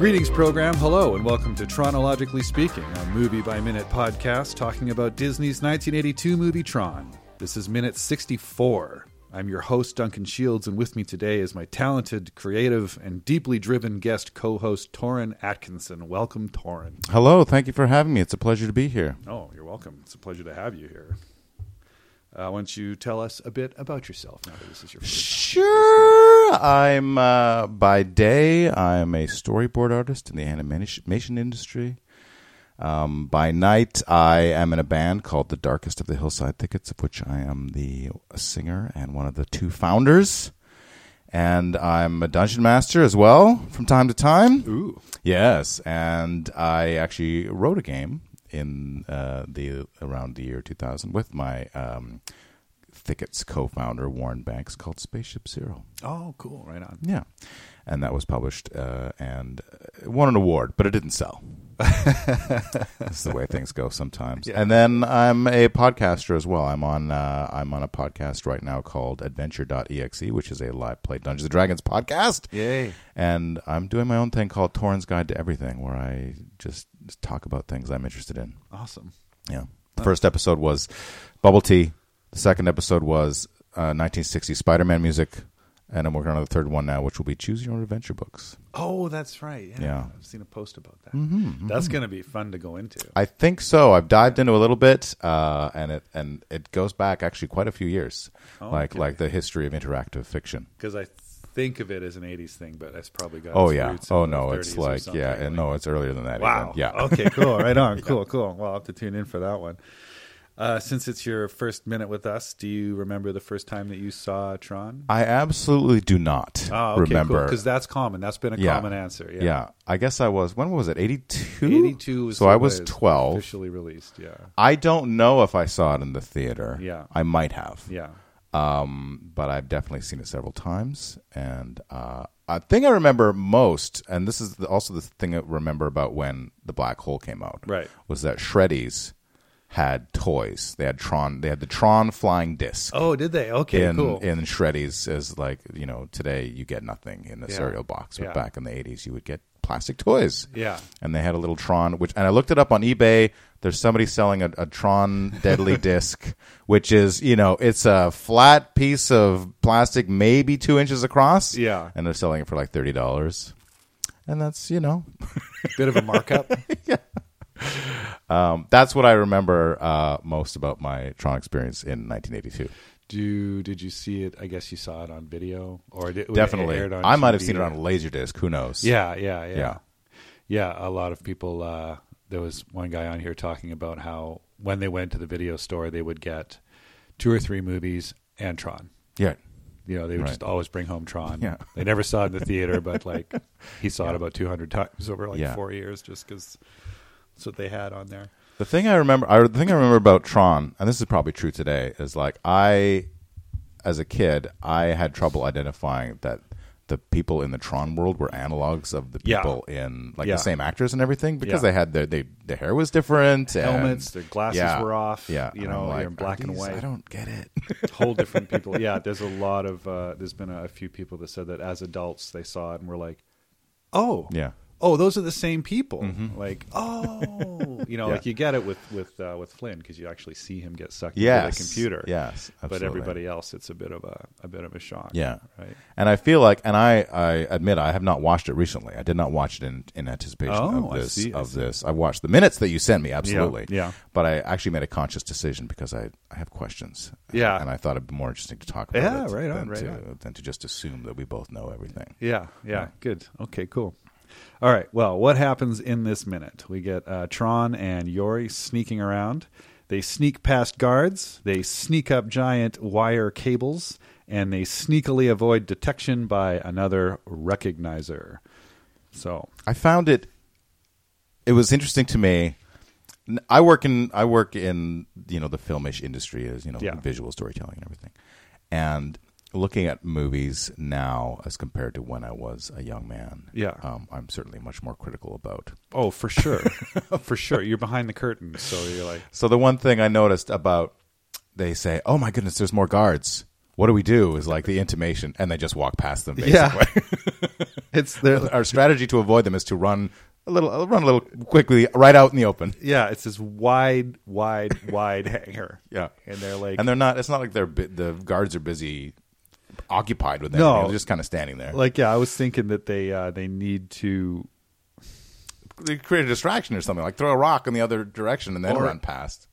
Greetings, program. Hello, and welcome to Chronologically Speaking, a movie by minute podcast talking about Disney's 1982 movie Tron. This is minute 64. I'm your host, Duncan Shields, and with me today is my talented, creative, and deeply driven guest co host, Toren Atkinson. Welcome, Toren. Hello, thank you for having me. It's a pleasure to be here. Oh, you're welcome. It's a pleasure to have you here. Uh, why don't you tell us a bit about yourself now that this is your first? Sure. I'm uh, by day. I'm a storyboard artist in the animation industry. Um, by night, I am in a band called the Darkest of the Hillside Thickets, of which I am the singer and one of the two founders. And I'm a dungeon master as well from time to time. Ooh. Yes, and I actually wrote a game in uh, the around the year 2000 with my um, Thickets co-founder Warren Banks called Spaceship Zero. Oh, cool! Right on. Yeah, and that was published uh, and won an award, but it didn't sell. That's the way things go sometimes. Yeah. And then I'm a podcaster as well. I'm on uh, I'm on a podcast right now called Adventure.exe, which is a live play Dungeons and Dragons podcast. Yay! And I'm doing my own thing called Torens Guide to Everything, where I just talk about things I'm interested in. Awesome. Yeah. The first episode was Bubble Tea. The second episode was uh, 1960 Spider-Man music, and I'm working on the third one now, which will be Choose Your Own Adventure books. Oh, that's right. Yeah, Yeah. I've seen a post about that. Mm-hmm, That's going to be fun to go into. I think so. I've dived into a little bit, uh, and it and it goes back actually quite a few years, Oh, like okay. like the history of interactive fiction. because I think of it as an '80s thing, but that's probably got. Oh its yeah. roots in Oh the no, 30s it's or like something, yeah, and no, it's earlier than that. Wow. even. Yeah. Okay. Cool. Right on. Cool. Cool. Well, I'll have to tune in for that one. Uh, since it's your first minute with us, do you remember the first time that you saw Tron? I absolutely do not Oh, okay, remember. Because that's common. That's been a Yeah. common answer. Yeah. yeah. I guess I was. When was it? Eighty-two. 82 So I was twelve. Officially released. Yeah. I don't know if I saw it in the theater. Yeah. I might have. Yeah. Um, but I've definitely seen it several times. And uh, a thing I remember most, and this is also the thing I remember about when the black hole came out, Right. was that Shreddies had toys. They had Tron. They had the Tron flying disc. Oh, did they? Okay. in cool. in Shreddies as like you know today you get nothing in the Yeah. cereal box, but Yeah. back in the eighties you would get plastic toys. Yeah. and they had a little Tron, which and I looked it up on eBay. There's somebody selling a, a Tron Deadly Disc, which is you know it's a flat piece of plastic, maybe two inches across. Yeah. and they're selling it for like thirty dollars, and that's you know Bit of a markup. um, that's what I remember uh, most about my Tron experience in 1982. Do did you see it? I guess you saw it on video, or did, it Definitely, I might have seen it on a Laserdisc. Who knows? Yeah, yeah, yeah, Yeah. yeah. A lot of people. Uh, there was one guy on here talking about how when they went to the video store, they would get two or three movies and Tron. yeah. You know, they would Right. just always bring home Tron. Yeah. They never saw it in the theater, but like he saw it about two hundred times over like Yeah. four years, just because that's what they had on there. The thing I remember, I, the thing I remember about Tron, and this is probably true today, is like I, as a kid, I had trouble identifying that the people in the Tron world were analogs of the Yeah. people in like Yeah. the same actors and everything because Yeah. they had their they their hair was different, and- Helmets, their glasses yeah, were off. Yeah, you know, I'm they're in black "Are and white. I don't get it. whole different people. Yeah, there's a lot of. Uh, there's been a, few people that said that as adults they saw it and were like, "Oh, yeah, oh, those are the same people." Like, oh, you know, Yeah. like you get it with with uh, with Flynn because you actually see him get sucked yes, into the computer. yes, but everybody else, it's a bit of a a bit of a shock. Yeah. right. And I feel like, and I, I admit I have not watched it recently. I did not watch it in, in anticipation Oh, of I this. see, I of see. this, I watched the minutes that you sent me. Absolutely, yeah. But I actually made a conscious decision because I, I have questions. Yeah. and I thought it'd be more interesting to talk about Yeah, it right on, than, right to, on. than to just assume that we both know everything. Yeah, yeah, good. Okay, cool. All right. Well, what happens in this minute? We get uh, Tron and Yori sneaking around. They sneak past guards. They sneak up giant wire cables, and they sneakily avoid detection by another recognizer. So, I found it. It was interesting to me. I work in I work in you know the filmish industry as you know Yeah. visual storytelling and everything, and looking at movies now as compared to when I was a young man. Yeah. um, I'm certainly much more critical about. oh, for sure, for sure, you're behind the curtain, so you're like, So the one thing I noticed about they say, "Oh my goodness, there's more guards." what do we do? Is like the intimation, and they just walk past them. Yeah. It's there. our strategy to avoid them is to run a little, run a little quickly, right out in the open. Yeah, it's this wide, wide, wide hangar. Yeah, and they're like, and they're not. It's not like they're the guards are busy, occupied with them. No. they're just kind of standing there. like yeah. I was thinking that they uh, they need to they create a distraction or something. Like throw a rock in the other direction and then Or- run past.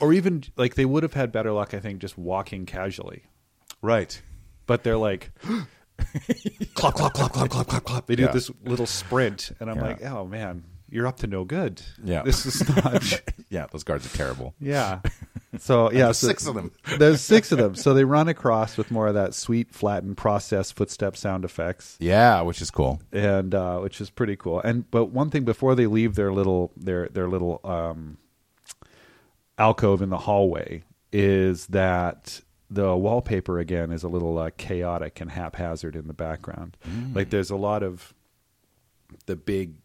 or even like they would have had better luck, I think, just walking casually. Right. But they're like, clop, clop, clop, clop, clop, clop, clop. They do Yeah. this little sprint, and I'm like, oh man, you're up to no good. Yeah. this is not. Yeah, those guards are terrible. yeah. So yeah, so- six of them. There's six of them. So they run across with more of that sweet, flattened, processed footstep sound effects. Yeah, which is cool. and uh, which is pretty cool. And but one thing before they leave their little their their little um, alcove in the hallway is that the wallpaper again is a little uh, chaotic and haphazard in the background. Like there's a lot of the big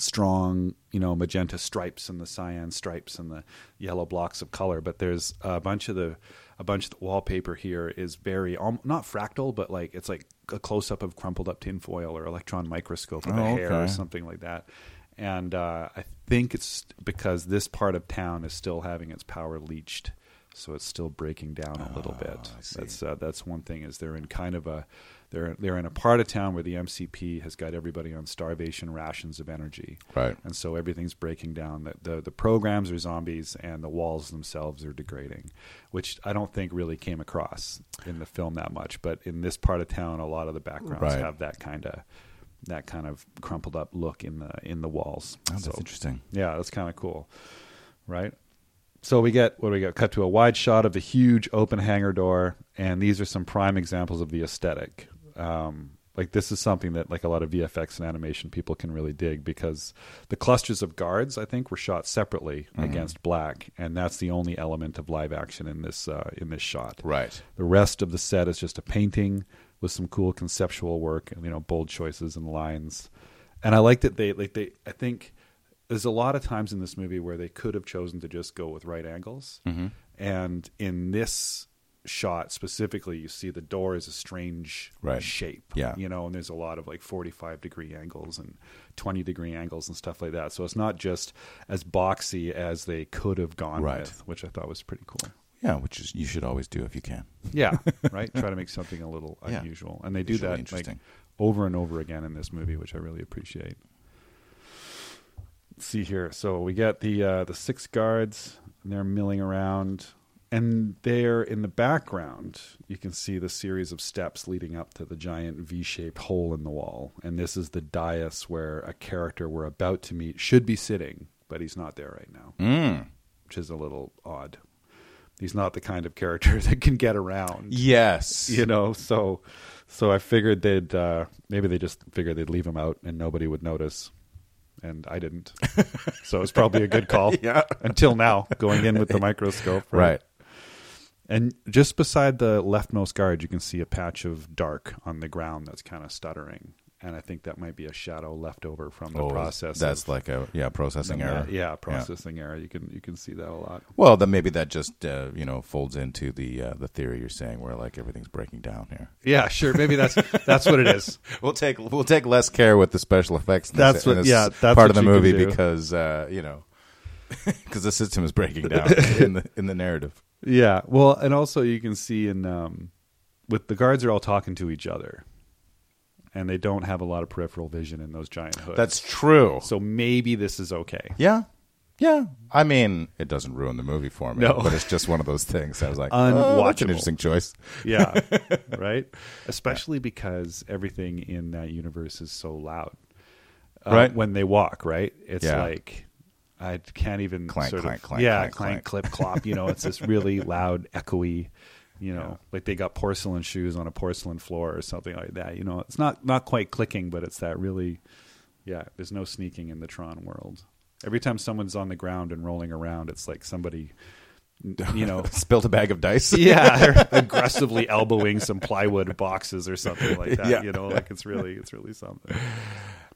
strong you know magenta stripes and the cyan stripes and the yellow blocks of color but there's a bunch of the a bunch of the wallpaper here is very um, not fractal but like it's like a close up of crumpled up tinfoil or electron microscope of a Oh, hair or something like that. And uh, I think it's because this part of town is still having its power leached so it's still breaking down a little bit. Oh, see. that's uh, that's one thing is they're in kind of a they're they're in a part of town where the MCP has got everybody on starvation rations of energy Right. and so everything's breaking down. The, the the programs are zombies, and the walls themselves are degrading, which I don't think really came across in the film that much. But in this part of town, a lot of the backgrounds Right. have that kind of that kind of crumpled up look in the in the walls. Oh, that's So, interesting. yeah, that's kind of cool, right? So we get what do we get? Cut to a wide shot of the huge open hangar door, and these are some prime examples of the aesthetic. Um, like this is something that like a lot of VFX and animation people can really dig because the clusters of guards I think were shot separately against black, and that's the only element of live action in this uh, in this shot. Right. The rest of the set is just a painting with some cool conceptual work, and you know, bold choices and lines. And I like that they like they. I think there's a lot of times in this movie where they could have chosen to just go with right angles, and in this shot specifically, you see the door is a strange Right. shape. Yeah. you know, and there's a lot of like 45 degree angles and 20 degree angles and stuff like that. So it's not just as boxy as they could have gone Right. with, which I thought was pretty cool. Yeah, which is you should always do if you can. Yeah, right. Try to make something a little Yeah. unusual, and they do Visually that like over and over again in this movie, which I really appreciate. Let's see here, so we get the uh, the six guards, and they're milling around, and there in the background, you can see the series of steps leading up to the giant V-shaped hole in the wall, and this is the dais where a character we're about to meet should be sitting, but he's not there right now, Mm. which is a little odd. He's not the kind of character that can get around Yes. you know so so i figured they'd uh maybe they just figured they'd leave him out and nobody would notice and i didn't so it's probably a good call Yeah. until now going in with the microscope Right. And just beside the leftmost guard you can see a patch of dark on the ground that's kind of stuttering and i think that might be a shadow left over from the Oh, process That's of like a yeah processing error. yeah processing error you can you can see that a lot Well, then maybe that just uh, you know folds into the uh, the theory you're saying where like everything's breaking down here. yeah sure maybe that's that's what it is We'll take we'll take less care with the special effects. In That's this, what- yeah, that's part of the movie because uh, you know because the system is breaking down in the in the narrative. Yeah. Well, and also you can see in um, with the guards are all talking to each other, and they don't have a lot of peripheral vision in those giant hoods. That's true. so maybe this is okay. Yeah. Yeah. I mean, it doesn't ruin the movie for me, No. but it's just one of those things. I was like, oh, that's Unwatchable. an interesting choice. Yeah. right. Especially because everything in that universe is so loud. Uh, Right. When they walk, right? It's Yeah. like I can't even Clank, sort clank, of clank, yeah, clank, clip, clop. You know, it's this really loud, echoey. You know, like they got porcelain shoes on a porcelain floor or something like that. You know, it's not not quite clicking, but it's that really, yeah. There's no sneaking in the Tron world. Every time someone's on the ground and rolling around, it's like somebody, you know, Spilled a bag of dice. yeah, they're aggressively elbowing some plywood boxes or something like that. Yeah. You know, like it's really it's really something.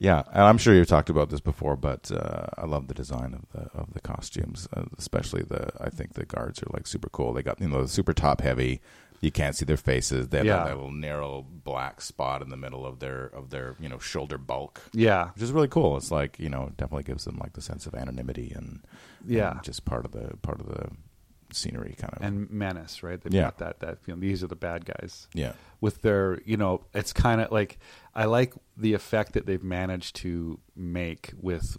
Yeah, and I'm sure you've talked about this before, but uh, I love the design of the of the costumes, uh, especially the. I think the guards are like super cool. They got you know super top heavy. You can't see their faces. They have Yeah. that little narrow black spot in the middle of their of their you know shoulder bulk, Yeah, which is really cool. It's like you know definitely gives them like the sense of anonymity and Yeah. and just part of the part of the scenery kind of and menace, right? They've Yeah. got that that you know, these are the bad guys. yeah with their you know it's kind of like i like the effect that they've managed to make with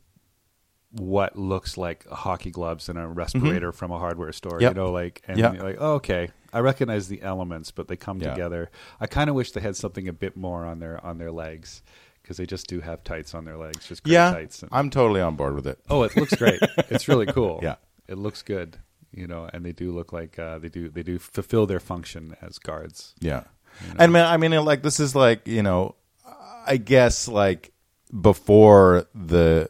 what looks like hockey gloves and a respirator from a hardware store Mm-hmm. Yep. you know like and you're like oh, okay i recognize the elements but they come Yeah. together i kind of wish they had something a bit more on their on their legs because they just do have tights on their legs just great yeah. tights and, I'm totally on board with it. oh it looks great it's really cool Yeah. it looks good you know and they do look like uh, they do they do fulfill their function as guards Yeah. And man, I mean, like this is like you know, I guess like before the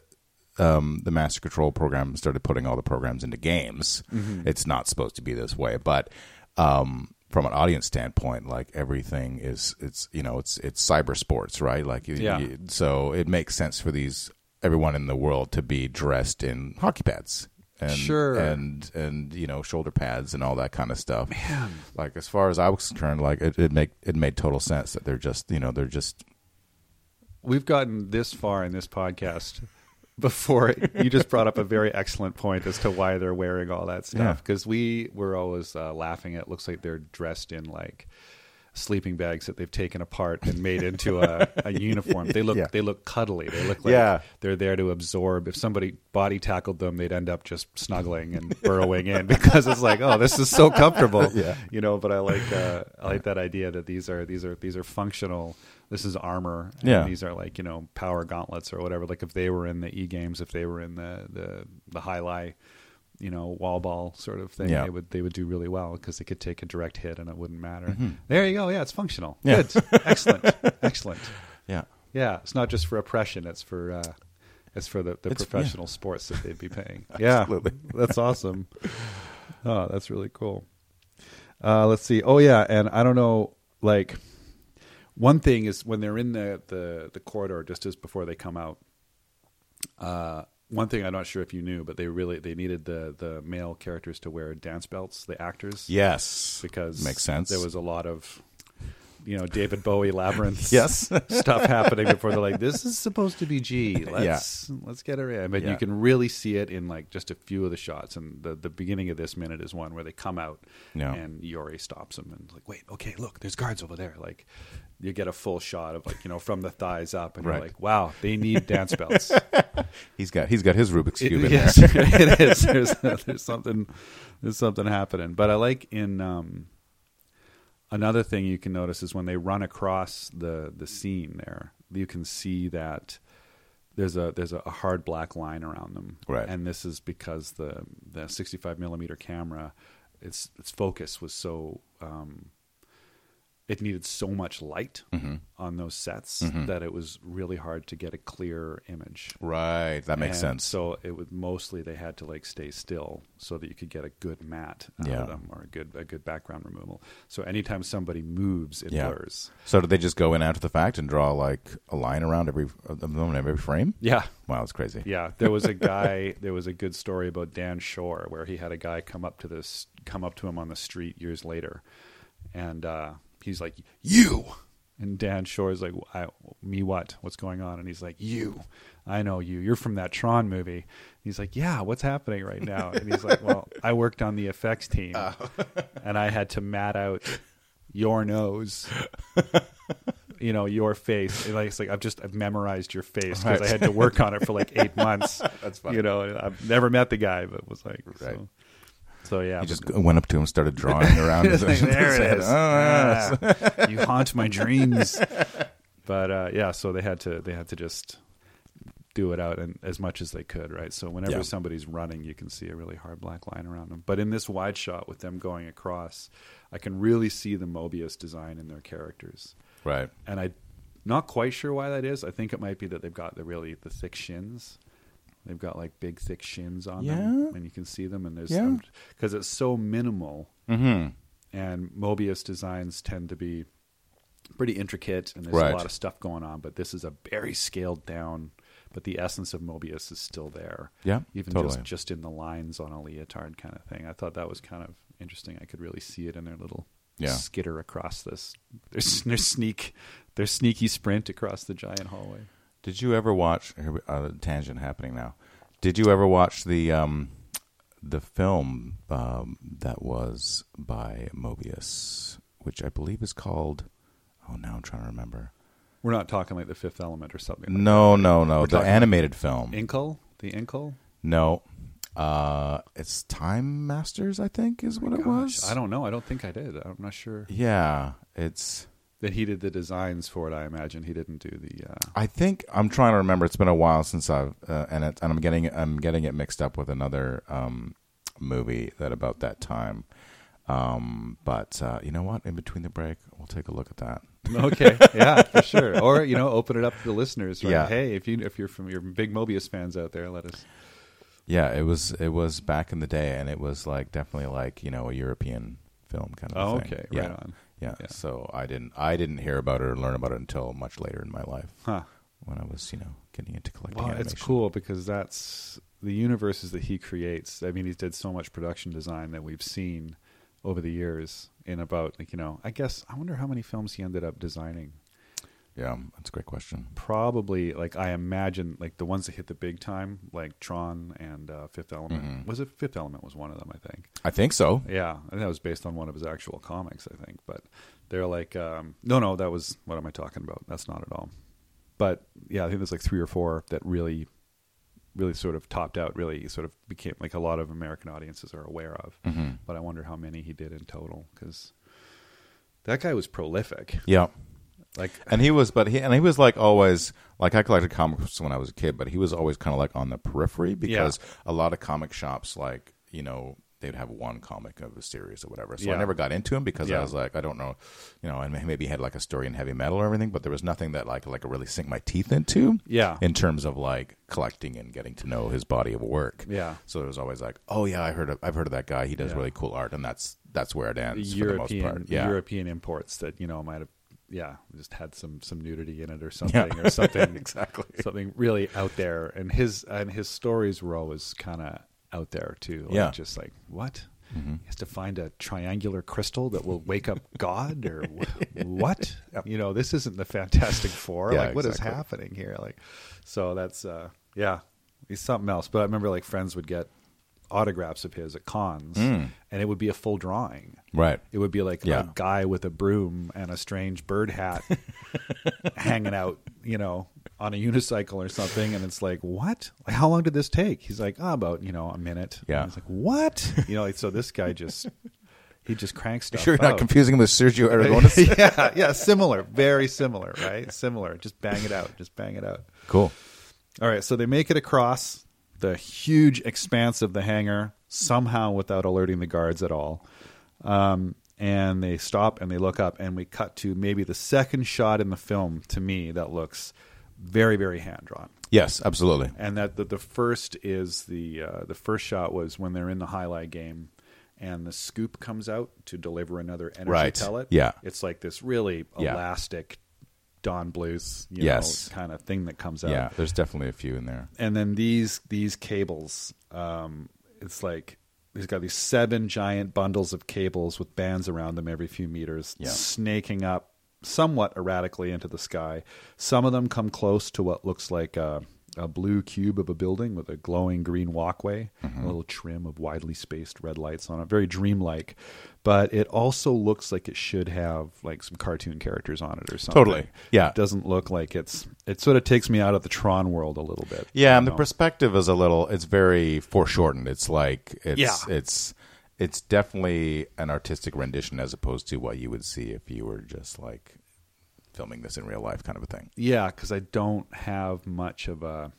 um, the Master Control program started putting all the programs into games, it's not supposed to be this way. But um, from an audience standpoint, like everything is, it's you know, it's it's cyber sports, right? Like, Yeah. you- so it makes sense for these everyone in the world to be dressed in hockey pads. And, Sure. and and you know shoulder pads and all that kind of stuff. Like as far as I was concerned, like it, it make it made total sense that they're just you know they're just we've gotten this far in this podcast before you just brought up a very excellent point as to why they're wearing all that stuff because we were always uh, laughing at looks like they're dressed in like sleeping bags that they've taken apart and made into a, a uniform they look Yeah. they look cuddly they look like Yeah. they're there to absorb if somebody body tackled them they'd end up just snuggling and burrowing in because it's like oh this is so comfortable Yeah. you know but i like uh, i like that idea that these are these are these are functional this is armor and Yeah. these are like you know power gauntlets or whatever. Like if they were in the e games if they were in the the the jai alai you know wall ball sort of thing Yeah. they would they would do really well because they could take a direct hit and it wouldn't matter. There you go. Yeah it's functional. Mm-hmm. Yeah. good. Excellent. Excellent. Yeah. Yeah it's not just for oppression it's for uh it's for the, the It's- professional sports that they'd be paying. Yeah. Absolutely. that's awesome. Oh that's really cool. Uh let's see. Oh yeah and i don't know like one thing is when they're in the the, the corridor just as before they come out uh one thing I'm not sure if you knew, but they really they needed the the male characters to wear dance belts, the actors, yes because makes sense. There was a lot of you know David Bowie labyrinth Yes. stuff happening before they're like this is supposed to be G let's let's get her in but Yeah. you can really see it in like just a few of the shots and the the beginning of this minute is one where they come out Yeah. and Yori stops them and like wait okay look there's guards over there like you get a full shot of like you know from the thighs up and Right. you're like wow they need dance belts he's got he's got his Rubik's it, cube in yes, there. it is. There's, there's something, there's something happening. But I like in um, another thing you can notice is when they run across the the scene there, you can see that there's a there's a, hard black line around them, Right. And this is because the the 65 millimeter camera, its its focus was so. Um, it needed so much light Mm-hmm. on those sets that it was really hard to get a clear image. Right, that makes And sense. So it was mostly they had to like stay still so that you could get a good matte out Yeah. of them or a good a good background removal. So anytime somebody moves, it Yeah. blurs. So did they just go in after the fact and draw like a line around every them every frame? Yeah. Wow, that's crazy. Yeah, there was a guy. there was a good story about Dan Shor where he had a guy come up to this, come up to him on the street years later, and uh, he's like, "You," and Dan Shor is like, I, "Me what? What's going on?" And he's like, "You, I know you. You're from that Tron movie." He's like, "Yeah, what's happening right now?" And he's like, "Well, I worked on the effects team, oh. and I had to matte out your nose." you know your face. And like it's like I've just I've memorized your face because I had to work on it for like eight months. That's funny. You know, I've never met the guy, but was like Right. so. So yeah, He just went up to him, started drawing around his, like, there it is. Oh, yes. Ah, you haunt my dreams. But uh, yeah, so they had to they had to just do it out and as much as they could, right? So whenever Yeah. somebody's running, you can see a really hard black line around them. But in this wide shot with them going across, I can really see the Moebius design in their characters, Right. and I not quite sure why that is. I think it might be that they've got the really the thick shins. They've got like big thick shins on them, and you can see them. And there's Yeah. because it's so minimal Mm-hmm. and Moebius designs tend to be pretty intricate and there's Right. a lot of stuff going on. But this is a very scaled down. But the essence of Moebius is still there. Yeah, even totally. just just in the lines on a leotard kind of thing. I thought that was kind of interesting. I could really see it in their little Yeah. skitter across this their, s- their sneak their sneaky sprint across the giant hallway. Did you ever watch? Here, uh, tangent happening now. Did you ever watch the um, the film um, that was by Moebius, which I believe is called? Oh, now I'm trying to remember. We're not talking like the Fifth Element or something. Like No, no, no. We're The animated film. Incal, the Incal. No, uh, it's Time Masters. I think is what it was. I don't know. I don't think I did. I'm not sure Yeah, it's. That he did the designs for it. I imagine he didn't do the. Uh, I think I'm trying to remember. It's been a while since I've uh, and it, and I'm getting I'm getting it mixed up with another um, movie that about that time. Um, but uh, you know what? In between the break, we'll take a look at that. okay, yeah, for sure. Or you know, open it up to the listeners. Right? Yeah. Hey, if you if you're from your big Moebius fans out there, let us. Yeah, it was it was back in the day, and it was like definitely like you know a European film kind of. Oh, thing. okay, yeah. right on. Yeah. Yeah. So I didn't I didn't hear about it or learn about it until much later in my life Huh. when I was you know getting into collecting Well, animation. it's cool because that's the universes that he creates. I mean, he did so much production design that we've seen over the years in about like you know. I guess I wonder how many films he ended up designing. Yeah, that's a great question. Probably like I imagine like the ones that hit the big time, like Tron and uh, Fifth Element. Mhm. Was it Fifth Element was one of them? I think. I think so. Yeah, I think that was based on one of his actual comics, I think. But they're like, um, no, no, that was what am I talking about? That's not at all. But yeah, I think there's like three or four that really, really sort of topped out. Really, sort of became like a lot of American audiences are aware of. hmm But I wonder how many he did in total because that guy was prolific. Yeah. Like, And he was, but he and he was like always like I collected comics when I was a kid, but he was always kind of like on the periphery because a lot of comic shops, like you know, they'd have one comic of a series or whatever. So I never got into him because I was like, I don't know, you know, and maybe he had like a story in heavy metal or everything, but there was nothing that like like really sink my teeth into yeah, in terms of like collecting and getting to know his body of work. yeah. So it was always like, oh yeah, I heard of, I've heard of that guy. He does Yeah. really cool art, and that's that's where it ends for the most part. Yeah, European imports that you know might have yeah just had some some nudity in it or something or something exactly. something really out there and his and his stories were always kind of out there too like Yeah. just like what Mhm. he has to find a triangular crystal that will wake up god or wh- what you know this isn't the fantastic four Yeah, like what is exactly. happening here like so that's uh yeah he's something else but i remember like friends would get autographs of his at cons Mm. and it would be a full drawing Right. it would be like Yeah. a guy with a broom and a strange bird hat hanging out, you know, on a unicycle or something. And it's like, what? Like, how long did this take? He's like, oh, about, you know, a minute. Yeah. He's like, what? You know, like, so this guy just, he just cranks stuff. sure you're not out. confusing him with Sergio Aragonés? yeah, yeah, similar, very similar, right? Similar. Just bang it out. Just bang it out. cool. All right, so they make it across the huge expanse of the hangar somehow without alerting the guards at all. Um, and they stop and they look up, and we cut to maybe the second shot in the film to me that looks very, very hand drawn. Yes, absolutely. And that the, the first is the uh, the first shot was when they're in the jai alai game, and the scoop comes out to deliver another energy Right. pellet. Yeah. it's like this really Yeah. elastic Don Bluth, you Yes. know, kind of thing that comes out Yeah, there's definitely a few in there. and then these these cables um it's like he's got these seven giant bundles of cables with bands around them every few meters Yeah. snaking up somewhat erratically into the sky some of them come close to what looks like a, a blue cube of a building with a glowing green walkway Mm-hmm. a little trim of widely spaced red lights on it very dreamlike but it also looks like it should have like some cartoon characters on it or something Totally. Yeah. it doesn't look like it's it sort of takes me out of the tron world a little bit Yeah, and the perspective is a little it's very foreshortened. It's like it's Yeah. it's it's definitely an artistic rendition as opposed to what you would see if you were just like filming this in real life kind of a thing. Yeah, because I don't have much of a,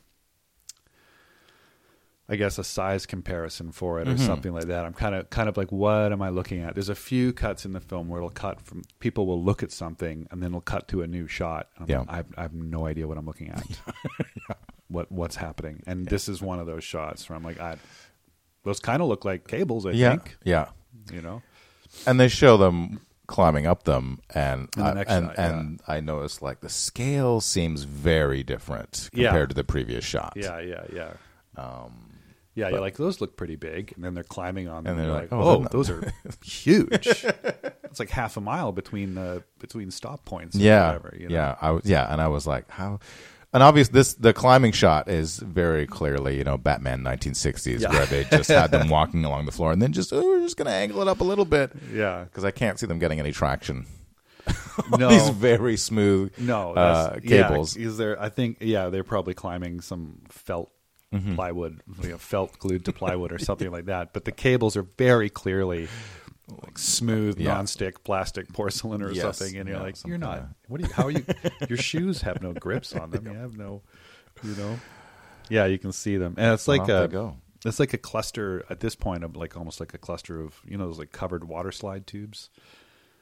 I guess, a size comparison for it or Mhm. something like that. I'm kind of kind of like, what am I looking at? There's a few cuts in the film where it'll cut from people will look at something and then it'll cut to a new shot. And I'm Yeah. like, I, have, I have no idea what I'm looking at. What what's happening? And this is one of those shots where I'm like, I, those kind of look like cables. I yeah. think Yeah. you know. And they show them climbing up them, and In the I, and, shot, yeah. and I noticed like the scale seems very different Yeah. compared to the previous shot. Yeah, yeah, yeah. Um, Yeah, you're like those look pretty big, and then they're climbing on them. And And they're like, like, oh, oh, those are huge. it's like half a mile between the between stop points. Or yeah, whatever, you know? yeah, I was, yeah, and I was like, how? And obviously, this the climbing shot is very clearly, you know, Batman 1960s, Yeah. where they just had them walking along the floor, and then just oh, we're just going to angle it up a little bit yeah. because I can't see them getting any traction. No, These very smooth, no uh, that's- yeah, cables. is there? I think yeah, they're probably climbing some felt Mm-hmm. plywood, you know, felt glued to plywood or something like that. But the cables are very clearly like smooth, Yeah. nonstick plastic porcelain or Yes, something, and you're yeah, like, you're not. kinda- What are you? How are you? your shoes have no grips on them. You have no, you know. Yeah, you can see them, and it's like a go. it's like a cluster at this point of like almost like a cluster of you know those like covered water slide tubes.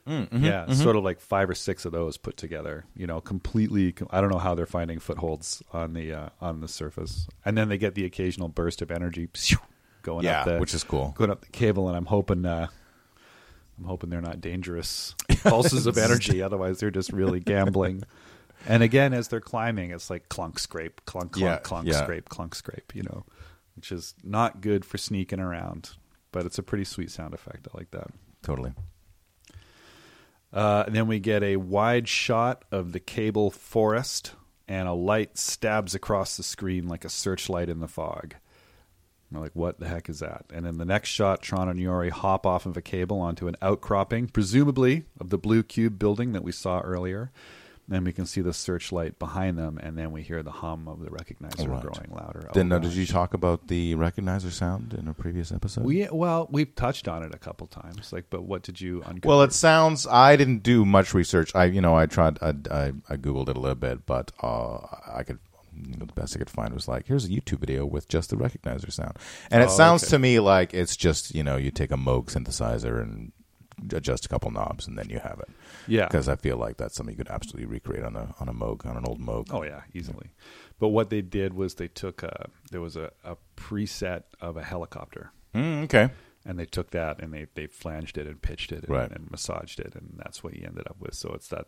Mm-hmm, yeah, sort of like five or six of those put together. You know, completely. I don't know how they're finding footholds on the uh, on the surface, and then they get the occasional burst of energy going yeah, up the which is cool. going up the cable, and I'm hoping uh, I'm hoping they're not dangerous pulses of energy. Otherwise, they're just really gambling. And again, as they're climbing, it's like clunk, scrape, clunk, clunk, Yeah, clunk, yeah. scrape, clunk, scrape. You know, which is not good for sneaking around, but it's a pretty sweet sound effect. I like that. Totally. Uh, and then we get a wide shot of the cable forest, and a light stabs across the screen like a searchlight in the fog. We're like, what the heck is that? And in the next shot, Tron and Yori hop off of a cable onto an outcropping, presumably of the blue cube building that we saw earlier. Then we can see the searchlight behind them, and then we hear the hum of the recognizer Right. growing louder. Then oh, uh, did you talk about the recognizer sound in a previous episode? We well, we've touched on it a couple times. Like, but what did you uncover? Well, it sounds. I didn't do much research. I, you know, I tried. I, I, I googled it a little bit, but uh, I could. You know, the best I could find was like, here's a YouTube video with just the recognizer sound, and it Oh, sounds okay. to me like it's just you know you take a Moog synthesizer and adjust a couple knobs and then you have it. yeah, Because I feel like that's something you could absolutely recreate on a on a Moog on an old Moog. Oh yeah, easily. But what they did was they took a there was a, a preset of a helicopter, Mm, okay. And they took that and they they flanged it and pitched it and, Right. and massaged it, and that's what you ended up with. So it's that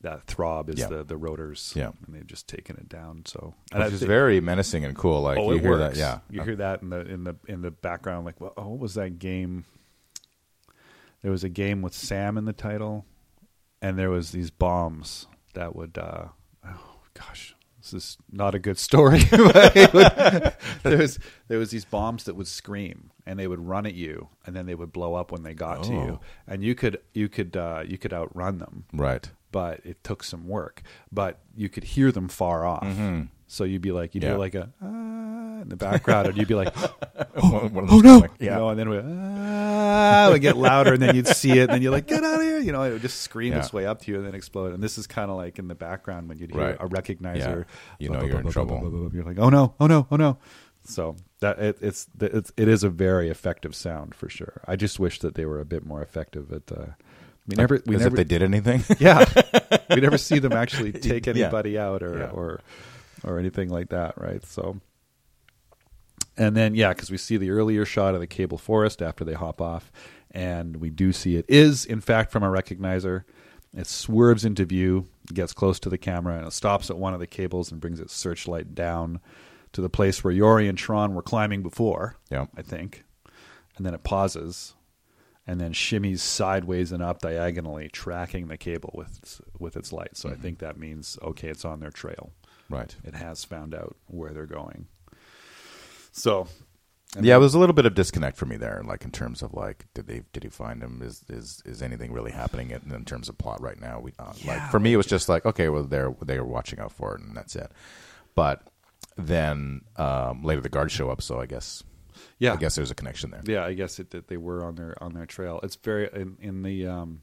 that throb is Yeah. the the rotors, Yeah. and they've just taken it down. So and Which is very menacing and cool. Like oh, you hear works. that, yeah. you hear that in the in the in the background. Like, well, oh, what was that game? There was a game with Sam in the title, and there was these bombs that would. Uh, oh gosh, this is not a good story. but it would- there was there was these bombs that would scream, and they would run at you, and then they would blow up when they got to you, Oh. and you could you could uh, you could outrun them right. but it took some work. But you could hear them far off. So you'd be like, you'd Mm-hmm. Yeah. hear like a ah in the background, and you'd be like, of oh no, of- you yeah. know, and then it would, ah, it would get louder, and then you'd see it, and then you're like, get out of here, you know, it would just scream Yeah. its way up to you and then explode. And this is kind of like in the background when you'd hear Right. a recognizer, Yeah. You know you're in trouble. You're like, oh no, oh no, oh no. So that it, it's it's it is a very effective sound for sure. I just wish that they were a bit more effective at. Uh, we never, we As never, if they did anything. yeah, we never see them actually take Yeah. anybody out or Yeah. or or anything like that, right? So, and then yeah, because we see the earlier shot of the cable forest after they hop off, and we do see it is in fact from a recognizer. It swerves into view, gets close to the camera, and it stops at one of the cables and brings its searchlight down to the place where Yori and Tron were climbing before. Yeah. I think, and then it pauses, and then shimmies sideways and up diagonally, tracking the cable with its, with its light. So I think that means okay, it's on their trail. Right. It has found out where they're going. So, and yeah, it was a little bit of disconnect for me there, like in terms of like, did they did he find him? Is is is anything really happening in, in terms of plot right now? We uh, Yeah, like for me, it was just like, okay, well, they're they were watching out for it, and that's it. But then um, later the guards show up, so I guess yeah, I guess there's a connection there. yeah, I guess it that they were on their on their trail. It's very in, in the um,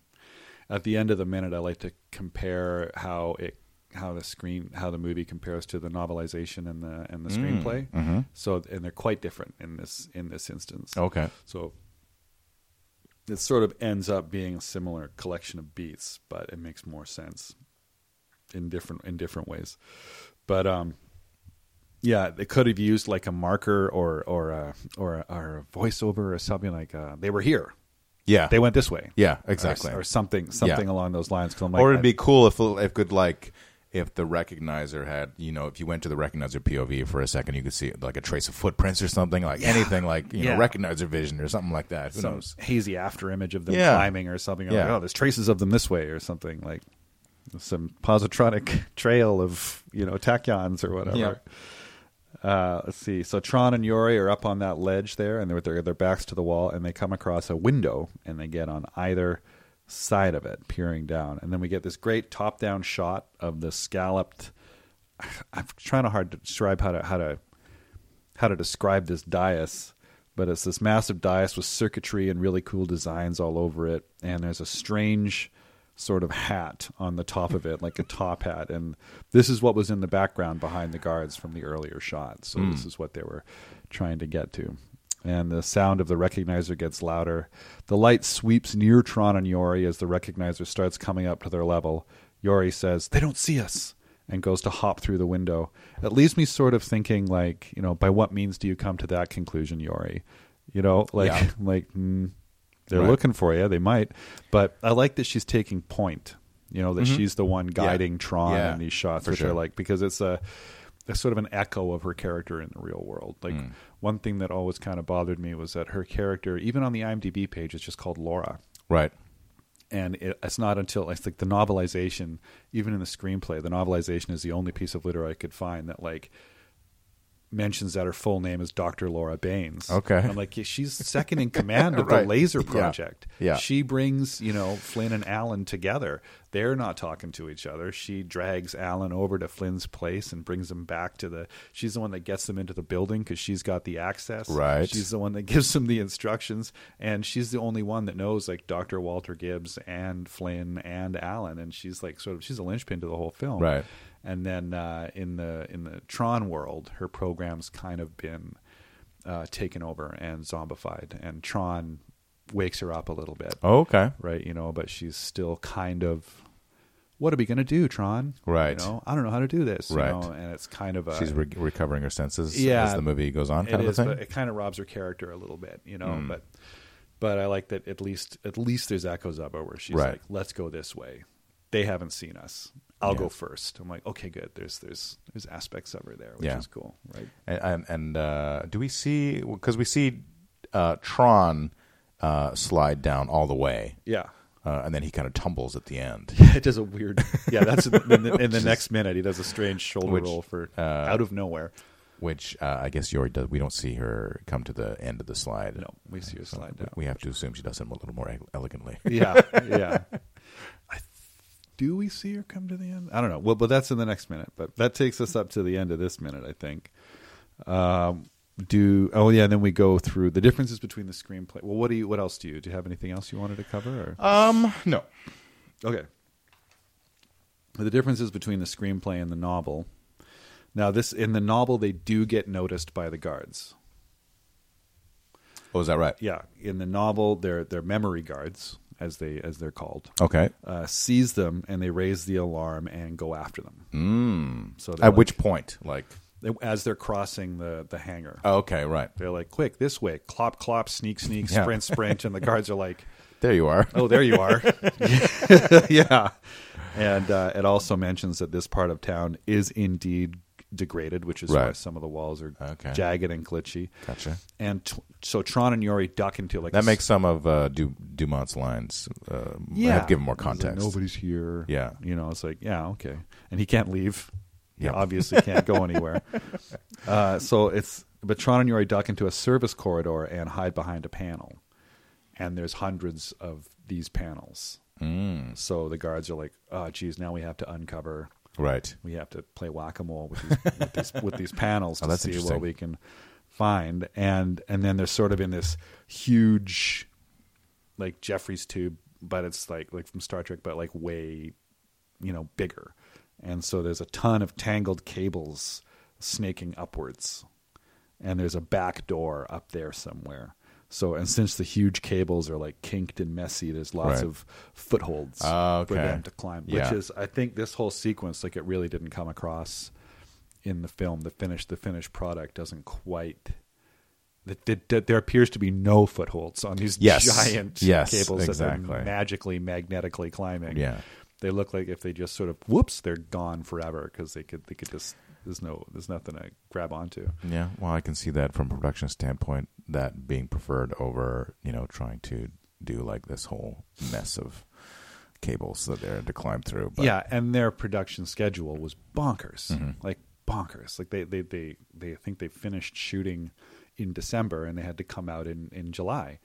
at the end of the minute. I like to compare how it how the screen how the movie compares to the novelization and the and the screenplay. mhm. So and they're quite different in this in this instance. Okay. So it sort of ends up being a similar collection of beats, but it makes more sense in different in different ways. But um, yeah, they could have used like a marker or or a, or a, or a voiceover or something like uh, they were here. Yeah. they went this way, Yeah, exactly. or, something, something Yeah. along those lines. I'm like, or it'd be cool if if could like if the recognizer had you know if you went to the recognizer POV for a second you could see like a trace of footprints or something like anything like you Yeah. know recognizer vision or something like that. Who some knows? hazy after image of them Yeah. climbing or something. Yeah. Like, oh, there's traces of them this way or something like some positronic trail of you know tachyons or whatever. Uh, let's see. So Tron and Yori are up on that ledge there, and they're with their, their backs to the wall, and they come across a window, and they get on either side of it, peering down, and then we get this great top-down shot of the scalloped. I'm trying to hard to describe how to how to how to describe this dais, but it's this massive dais with circuitry and really cool designs all over it, and there's a strange sort of hat on the top of it, like a top hat, and this is what was in the background behind the guards from the earlier shot. So this is what they were trying to get to. And the sound of the recognizer gets louder. The light sweeps near Tron and Yori as the recognizer starts coming up to their level. Yori says, "They don't see us." and goes to hop through the window. It leaves me sort of thinking, like, you know, by what means do you come to that conclusion, Yori? You know, like, Yeah. like mm, they're Right. looking for you. They might, but I like that she's taking point. You know, that she's the one guiding Tron Mm-hmm. Yeah, in these shots, for which I like because it's a, a sort of an echo of her character in the real world. Like Mm. one thing that always kind of bothered me was that her character, even on the IMDb page, is just called Laura Right. and it, it's not until it's like the novelization, even in the screenplay, the novelization is the only piece of literature I could find that like mentions that her full name is Dr. Laura Baines. Okay. And I'm like, yeah, she's second in command of Right. the Laser Yeah. Project. Yeah. She brings, you know, Flynn and Alan together. They're not talking to each other. She drags Alan over to Flynn's place and brings him back to the. She's the one that gets them into the building because she's got the access. Right. She's the one that gives them the instructions, and she's the only one that knows like Dr. Walter Gibbs and Flynn and Alan, and she's like sort of she's a linchpin to the whole film. Right. And then uh, in the in the Tron world, her program's kind of been uh, taken over and zombified, and Tron wakes her up a little bit, Oh, okay. right? You know, but she's still kind of. What are we going to do, Tron? Right. You know, I don't know how to do this. you Right. know, and it's kind of a She's re- recovering her senses Yeah. as the movie goes on, kind it of is, a thing. but it kind of robs her character a little bit, you know. Mm. But but I like that at least at least there's echoes of it where she's Right. like, "Let's go this way." They haven't seen us. I'll Yeah. go first. I'm like, okay, good. There's there's there's aspects of her there, which Yeah. is cool, right? And and, and uh, do we see because we see uh, Tron uh, slide down all the way, Yeah. uh, and then he kind of tumbles at the end. Yeah, it does a weird. Yeah, that's in the, in the, the next minute. He does a strange shoulder Which, roll for uh, out of nowhere. Which uh, I guess Yori does. We don't see her come to the end of the slide. No, we see her slide down. We have to assume she does it a little more elegantly. yeah, yeah. I th- do we see her come to the end? I don't know. Well, but that's in the next minute. But that takes us up to the end of this minute, I think. Um, do oh yeah, and then we go through the differences between the screenplay. Well, what do you? What else do you? Do you have anything else you wanted to cover? Or? Um, no. Okay. The differences between the screenplay and the novel. Now, this in the novel, they do get noticed by the guards. Oh, is that right? Yeah, in the novel, they're they're memory guards, as they as they're called. Okay. uh, sees them and they raise the alarm and go after them. Mm. So At they're which point? Like, like, as they're crossing the the hangar, oh, okay, right. they're like, "Quick, this way! Clop, clop, sneak, sneak, Yeah. sprint, sprint!" And the guards are like, There you are. "Oh, there you are!" yeah, and uh, it also mentions that this part of town is indeed degraded, which is why some of the walls are Okay. jagged and glitchy. Gotcha. And t- so Tron and Yori duck into like That makes some of uh, du- Dumont's lines uh, have given more It's like, context. Nobody's here. Yeah. You know, it's like, yeah, okay. And he can't leave. He obviously can't go anywhere. Uh, so it's, but Tron and Yori duck into a service corridor and hide behind a panel. And there's hundreds of these panels. Mm. So the guards are like, oh, geez, now we have to uncover, Right. we have to play whack a mole with these, with these, with these panels Oh, to that's see what we can find. And, and then they're sort of in this huge, like Jefferies tube, but it's like like from Star Trek, but like way, you know, bigger. And so there's a ton of tangled cables snaking upwards, and there's a back door up there somewhere. So and since the huge cables are like kinked and messy, there's lots Right. of footholds Ah, for them to climb. Which is, I think, this whole sequence like it really didn't come across in the film. The finished the finished product doesn't quite that, that, that there appears to be no footholds on these Yes. giant Yes, cables that exactly. they're magically magnetically climbing. Yeah. they look like if they just sort of whoops, they're gone forever because they could they could just there's no there's nothing to grab onto. Yeah, well, I can see that from a production standpoint, that being preferred over you know trying to do like this whole mess of cables that they're to climb through. But yeah, and their production schedule was bonkers, Mm-hmm. like bonkers. Like they they they they think they finished shooting in December and they had to come out in in July,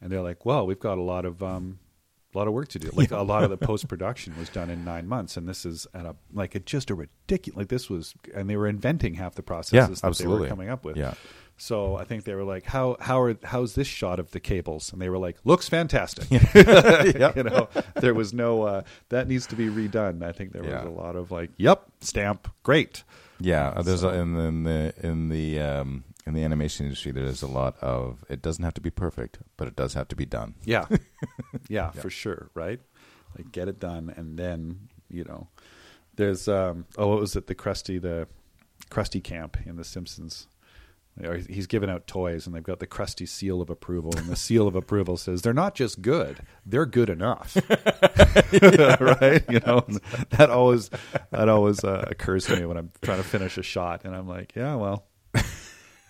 and they're like, well, we've got a lot of um a lot of work to do. Like a lot of the post production was done in nine months, and this is at a like it just a ridiculous. Like this was, and they were inventing half the processes that they were coming up with. Yeah. So I think they were like, "How how are how's this shot of the cables?" And they were like, "Looks fantastic." you know, there was no uh, that needs to be redone. I think there Yeah. was a lot of like, "Yep, stamp, great." yeah, uh, there's a, in the in the in the um, in the animation industry, there's a lot of it doesn't have to be perfect, but it does have to be done. Yeah, yeah, for sure, right? Like get it done, and then you know, there's um oh, what was it? The Krusty the Krusty camp in The Simpsons. He's giving out toys, and they've got the Krusty seal of approval, and the seal of approval says they're not just good; they're good enough, right? You know, that always that always uh, occurs to me when I'm trying to finish a shot, and I'm like, yeah, well,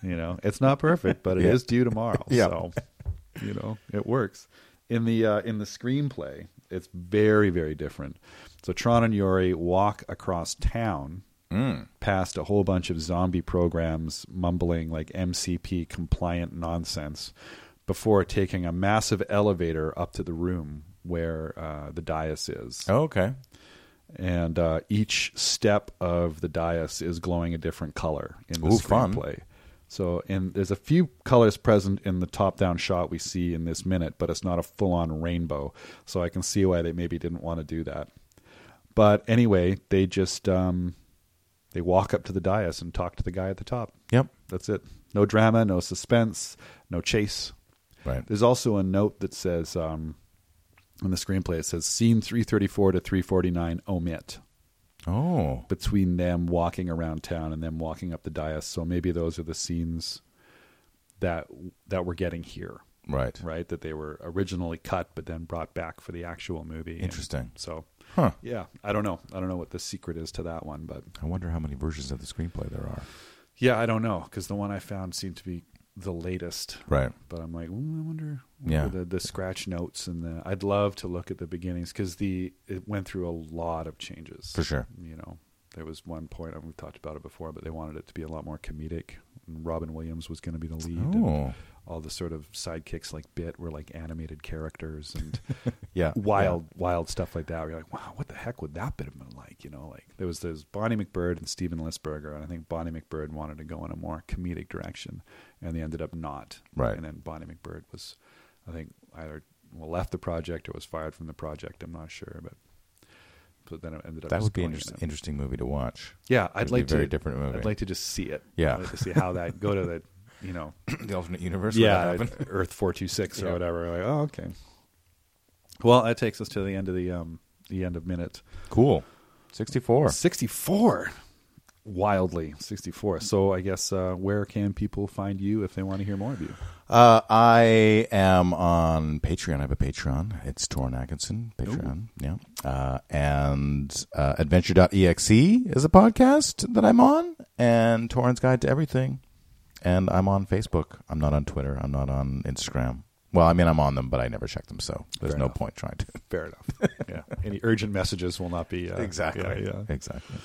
you know, it's not perfect, but it is Yeah. due tomorrow. Yeah. So, you know, it works. In the uh, in the screenplay, it's very very different. So Tron and Yori walk across town past a whole bunch of zombie programs mumbling like MCP compliant nonsense before taking a massive elevator up to the room where uh, the dais is Oh, okay. and uh, each step of the dais is glowing a different color in the Ooh, fun. So, and there's a few colors present in the top-down shot we see in this minute, but it's not a full-on rainbow. So I can see why they maybe didn't want to do that. But anyway, they just um, they walk up to the dais and talk to the guy at the top. Yep. That's it. No drama, no suspense, no chase. Right. There's also a note that says um, in the screenplay it says scene 334 to 349 omit Oh. between them walking around town and them walking up the dais. So maybe those are the scenes that that we're getting here, Right. right? That they were originally cut but then brought back for the actual movie. And Interesting. so Huh. yeah, I don't know. I don't know what the secret is to that one, but I wonder how many versions of the screenplay there are. yeah, I don't know because the one I found seemed to be the latest. Right. But I'm like, "Ooh, I wonder. Yeah. the the scratch notes and the. I'd love to look at the beginnings because the it went through a lot of changes For sure. You know, there was one point and we've talked about it before, but they wanted it to be a lot more comedic. And Robin Williams was going to be the lead. and Oh. all the sort of sidekicks like Bit were like animated characters and Yeah. wild, wild stuff like that. You're like, wow, what the heck would that bit have been like? You know, like there was there's Bonnie MacBird and Steven Lisberger, and I think Bonnie MacBird wanted to go in a more comedic direction, and they ended up not. Right. And then Bonnie MacBird was, I think, either well left the project or was fired from the project. I'm not sure, but. But then it ended up. That would be an going interesting, in. interesting movie to watch. Yeah, I'd like a very to. different movie. I'd like to just see it. Yeah. I'd like to see how that go to the, you know, the alternate universe. yeah. Earth four two six or Yeah. whatever. Like, oh, okay. Well, that takes us to the end of the um the end of minute Cool. Sixty-four. sixty four. Wildly sixty four. So I guess uh, where can people find you if they want to hear more of you? Uh, I am on Patreon. I have a Patreon. It's Toren Atkinson. Patreon. Yeah. Uh, and uh, Adventure.exe is a podcast that I'm on, and Toren's Guide to Everything. And I'm on Facebook. I'm not on Twitter. I'm not on Instagram. Well, I mean, I'm on them, but I never check them, so there's Fair no enough. point trying to. Fair enough. yeah. Any urgent messages will not be uh, Yeah, yeah. Exactly.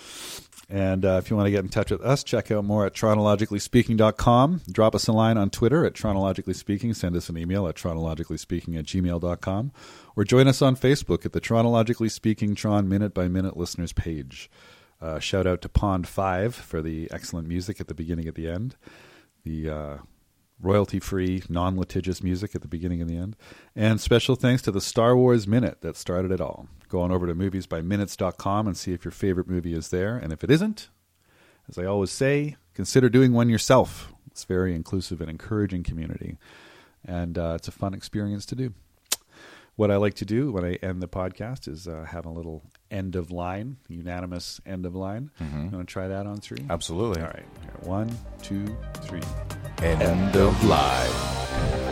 And uh, if you want to get in touch with us, check out more at chronologicallyspeaking.com. Drop us a line on Twitter at chronologically speaking. Send us an email at chronologicallyspeaking at gmail.com. Or join us on Facebook at the Chronologically Speaking Tron Minute by Minute Listeners page. Uh, shout out to Pond 5 for the excellent music at the beginning and the end. The uh, royalty free, non litigious music at the beginning and the end. And special thanks to the Star Wars Minute that started it all. Go on over to moviesbyminutes.com and see if your favorite movie is there. And if it isn't, as I always say, consider doing one yourself. It's very inclusive and encouraging community. And uh, it's a fun experience to do. What I like to do when I end the podcast is uh, have a little end of line, unanimous end of line. Mhm. You want to try that on three? Absolutely. All right. One, two, three. End of live.